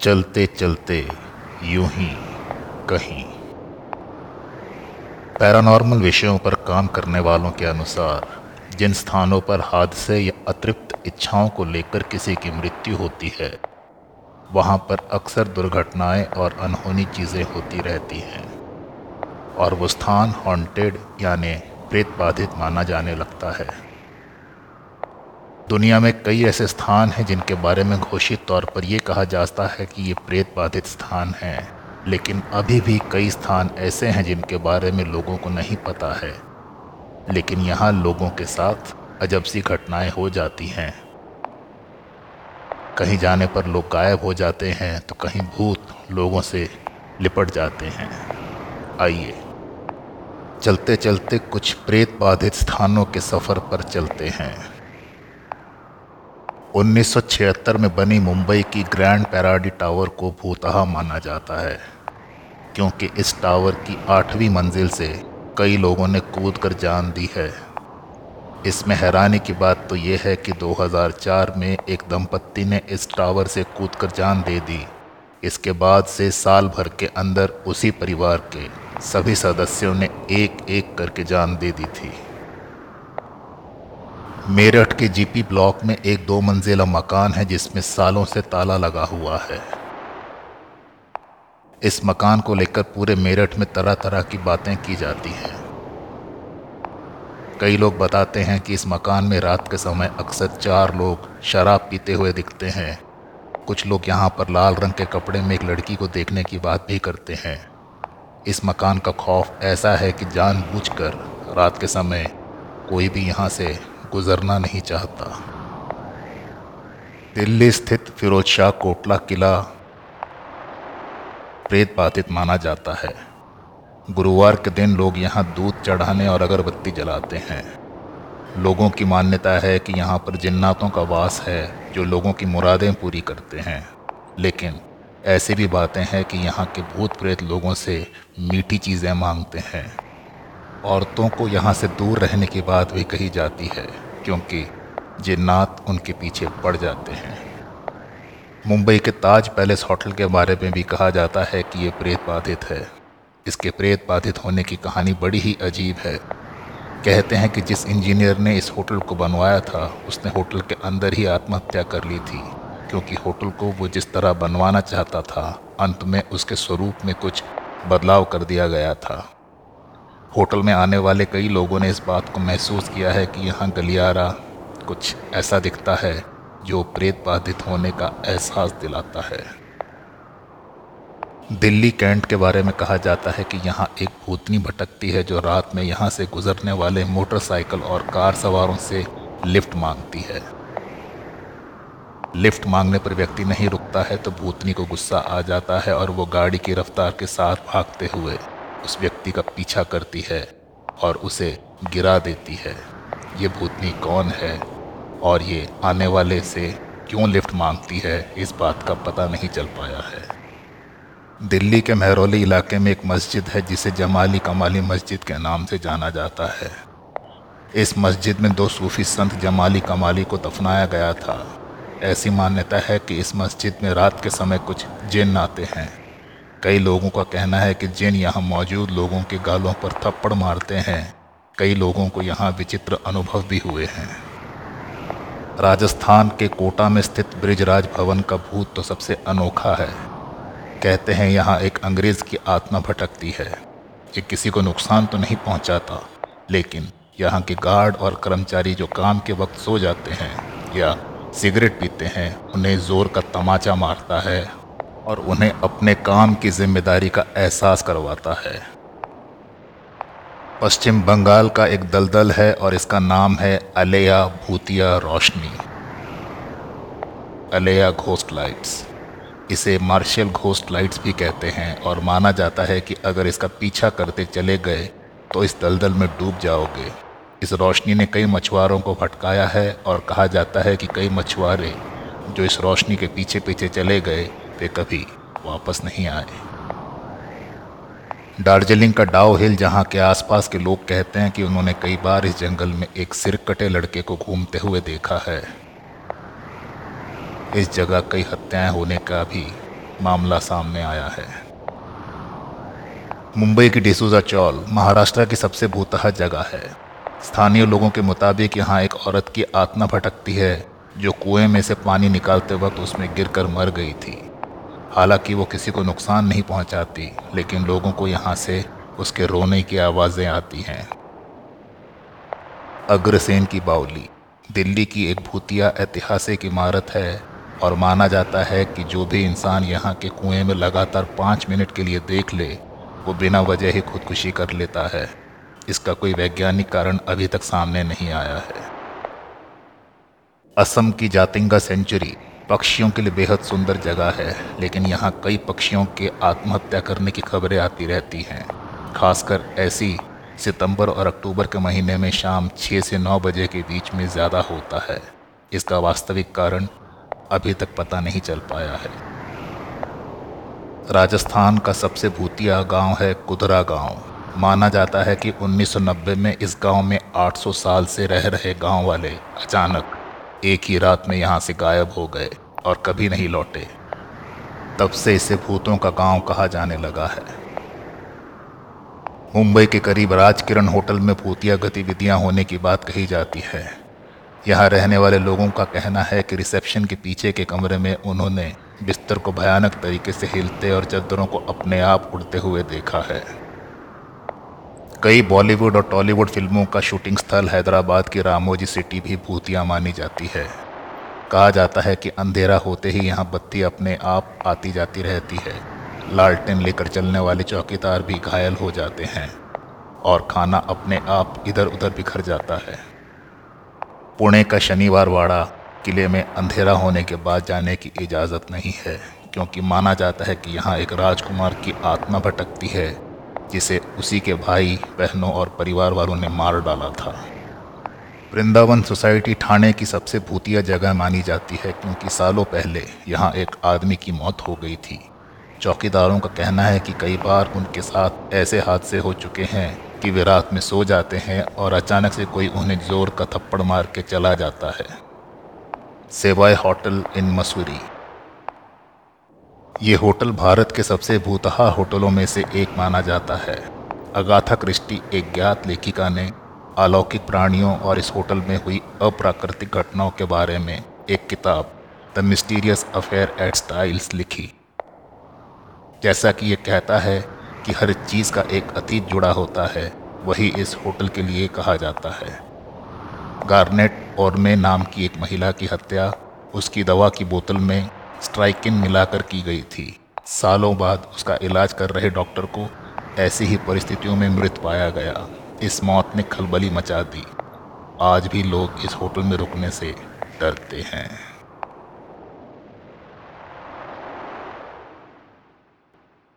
चलते चलते यूँ ही कहीं। पैरानॉर्मल विषयों पर काम करने वालों के अनुसार, जिन स्थानों पर हादसे या अतृप्त इच्छाओं को लेकर किसी की मृत्यु होती है, वहाँ पर अक्सर दुर्घटनाएँ और अनहोनी चीज़ें होती रहती हैं, और वो स्थान हॉन्टेड यानी प्रेत बाधित माना जाने लगता है। दुनिया में कई ऐसे स्थान हैं जिनके बारे में घोषित तौर पर यह कहा जाता है कि ये प्रेत बाधित स्थान हैं। लेकिन अभी भी कई स्थान ऐसे हैं जिनके बारे में लोगों को नहीं पता है। लेकिन यहाँ लोगों के साथ अजब सी घटनाएँ हो जाती हैं। कहीं जाने पर लोग गायब हो जाते हैं तो कहीं भूत लोगों से लिपट जाते हैं। आइए चलते चलते कुछ प्रेत बाधित स्थानों के सफ़र पर चलते हैं। 1976 में बनी मुंबई की ग्रैंड पैराडी टावर को भूतहा माना जाता है, क्योंकि इस टावर की आठवीं मंजिल से कई लोगों ने कूद कर जान दी है। इसमें हैरानी की बात तो यह है कि 2004 में एक दंपत्ति ने इस टावर से कूद कर जान दे दी। इसके बाद से साल भर के अंदर उसी परिवार के सभी सदस्यों ने एक एक करके जान दे दी थी। मेरठ के जीपी ब्लॉक में एक दो मंजिला मकान है जिसमें सालों से ताला लगा हुआ है। इस मकान को लेकर पूरे मेरठ में तरह तरह की बातें की जाती हैं। कई लोग बताते हैं कि इस मकान में रात के समय अक्सर चार लोग शराब पीते हुए दिखते हैं। कुछ लोग यहाँ पर लाल रंग के कपड़े में एक लड़की को देखने की बात भी करते हैं। इस मकान का खौफ ऐसा है कि जानबूझकर रात के समय कोई भी यहाँ से गुजरना नहीं चाहता। दिल्ली स्थित फिरोज शाह कोटला किला प्रेत बाधित माना जाता है। गुरुवार के दिन लोग यहाँ दूध चढ़ाने और अगरबत्ती जलाते हैं। लोगों की मान्यता है कि यहाँ पर जिन्नातों का वास है जो लोगों की मुरादें पूरी करते हैं। लेकिन ऐसी भी बातें हैं कि यहाँ के भूत प्रेत लोगों से मीठी चीज़ें मांगते हैं। औरतों को यहाँ से दूर रहने की बात भी कही जाती है। क्योंकि जिन्नात उनके पीछे पड़ जाते हैं। मुंबई के ताज पैलेस होटल के बारे में भी कहा जाता है कि ये प्रेत बाधित है। इसके प्रेत बाधित होने की कहानी बड़ी ही अजीब है। कहते हैं कि जिस इंजीनियर ने इस होटल को बनवाया था, उसने होटल के अंदर ही आत्महत्या कर ली थी, क्योंकि होटल को वो जिस तरह बनवाना चाहता था, अंत में उसके स्वरूप में कुछ बदलाव कर दिया गया था। होटल में आने वाले कई लोगों ने इस बात को महसूस किया है कि यहाँ गलियारा कुछ ऐसा दिखता है जो प्रेत बाधित होने का एहसास दिलाता है। दिल्ली कैंट के बारे में कहा जाता है कि यहाँ एक भूतनी भटकती है जो रात में यहाँ से गुजरने वाले मोटरसाइकिल और कार सवारों से लिफ्ट मांगती है। लिफ्ट मांगने पर व्यक्ति नहीं रुकता है तो भूतनी को गुस्सा आ जाता है और वो गाड़ी की रफ्तार के साथ भागते हुए उस व्यक्ति का पीछा करती है और उसे गिरा देती है। ये भूतनी कौन है? और ये आने वाले से क्यों लिफ्ट मांगती है? इस बात का पता नहीं चल पाया है। दिल्ली के महरौली इलाके में एक मस्जिद है, जिसे जमाली कमाली मस्जिद के नाम से जाना जाता है। इस मस्जिद में दो सूफी संत जमाली कमाली को दफनाया गया था। ऐसी मान्यता है कि इस मस्जिद में रात के समय कुछ जिन आते हैं। कई लोगों का कहना है कि जिन यहाँ मौजूद लोगों के गालों पर थप्पड़ मारते हैं, कई लोगों को यहाँ विचित्र अनुभव भी हुए हैं। राजस्थान के कोटा में स्थित ब्रिजराज भवन का भूत तो सबसे अनोखा है। कहते हैं यहाँ एक अंग्रेज़ की आत्मा भटकती है, ये किसी को नुकसान तो नहीं पहुँचाता, लेकिन यहाँ के गार्ड और कर्मचारी जो काम के वक्त सो जाते हैं या सिगरेट पीते हैं, उन्हें ज़ोर का तमाचा मारता है और उन्हें अपने काम की ज़िम्मेदारी का एहसास करवाता है। पश्चिम बंगाल का एक दलदल है और इसका नाम है अलेया भूतिया रोशनी। Aleya ghost lights. इसे मार्शल घोस्ट लाइट्स भी कहते हैं और माना जाता है कि अगर इसका पीछा करते चले गए तो इस दलदल में डूब जाओगे। इस रोशनी ने कई मछुआरों को भटकाया है और कहा जाता है कि कई मछुआरे जो इस रोशनी के पीछे पीछे चले गए वे कभी वापस नहीं आए। दार्जिलिंग का डाओ हिल जहाँ के आसपास के लोग कहते हैं कि उन्होंने कई बार इस जंगल में एक सिरकटे लड़के को घूमते हुए देखा है। इस जगह कई हत्याएँ होने का भी मामला सामने आया है। मुंबई की डिसूजा चौल महाराष्ट्र की सबसे भूतहा जगह है। स्थानीय लोगों के मुताबिक यहाँ एक औरत की आत्मा भटकती है, जो कुएँ में से पानी निकालते वक्त उसमें गिरकर मर गई थी। हालाँकि वो किसी को नुकसान नहीं पहुंचाती, लेकिन लोगों को यहाँ से उसके रोने की आवाज़ें आती हैं। अग्रसेन की बावली, दिल्ली की एक भूतिया ऐतिहासिक इमारत है और माना जाता है कि जो भी इंसान यहाँ के कुएँ में लगातार पाँच मिनट के लिए देख ले, वो बिना वजह ही खुदकुशी कर लेता है। इसका कोई वैज्ञानिक कारण अभी तक सामने नहीं आया है। असम की जातिंगा सेंचुरी पक्षियों के लिए बेहद सुंदर जगह है, लेकिन यहाँ कई पक्षियों के आत्महत्या करने की खबरें आती रहती हैं। खासकर ऐसी सितंबर और अक्टूबर के महीने में शाम छः से नौ बजे के बीच में ज़्यादा होता है। इसका वास्तविक कारण अभी तक पता नहीं चल पाया है। राजस्थान का सबसे भूतिया गाँव है कुदरा गाँव। माना जाता है कि 1990 में इस गाँव में 800 साल से रह रहे गाँव वाले अचानक एक ही रात में यहाँ से गायब हो गए और कभी नहीं लौटे। तब से इसे भूतों का गाँव कहा जाने लगा है। मुंबई के करीब राजकिरण होटल में भूतिया गतिविधियाँ होने की बात कही जाती है। यहाँ रहने वाले लोगों का कहना है कि रिसेप्शन के पीछे के कमरे में उन्होंने बिस्तर को भयानक तरीके से हिलते और चद्दरों को अपने आप उड़ते हुए देखा है। कई बॉलीवुड और टॉलीवुड फ़िल्मों का शूटिंग स्थल हैदराबाद की रामोजी सिटी भी भूतिया मानी जाती है। कहा जाता है कि अंधेरा होते ही यहाँ बत्ती अपने आप आती जाती रहती है। लालटेन लेकर चलने वाले चौकीदार भी घायल हो जाते हैं और खाना अपने आप इधर उधर बिखर जाता है। पुणे का शनिवार वाड़ा किले में अंधेरा होने के बाद जाने की इजाज़त नहीं है, क्योंकि माना जाता है कि यहाँ एक राजकुमार की आत्मा भटकती है। जिसे उसी के भाई, बहनों और परिवार वालों ने मार डाला था। वृंदावन सोसाइटी ठाणे की सबसे भूतिया जगह मानी जाती है, क्योंकि सालों पहले यहाँ एक आदमी की मौत हो गई थी। चौकीदारों का कहना है कि कई बार उनके साथ ऐसे हादसे हो चुके हैं कि वे रात में सो जाते हैं और अचानक से कोई उन्हें ज़ोर का थप्पड़ मार के चला जाता है। सेवाए होटल इन मसूरी। ये होटल भारत के सबसे भूतहा होटलों में से एक माना जाता है। अगाथा क्रिस्टी एक ज्ञात लेखिका ने अलौकिक प्राणियों और इस होटल में हुई अप्राकृतिक घटनाओं के बारे में एक किताब the mysterious affair at Styles लिखी। जैसा कि यह कहता है कि हर चीज़ का एक अतीत जुड़ा होता है, वही इस होटल के लिए कहा जाता है। गार्नेट और में नाम की एक महिला की हत्या, उसकी दवा की बोतल में स्ट्राइकिन मिलाकर की गई थी। सालों बाद उसका इलाज कर रहे डॉक्टर को ऐसी ही परिस्थितियों में मृत पाया गया। इस मौत ने खलबली मचा दी। आज भी लोग इस होटल में रुकने से डरते हैं।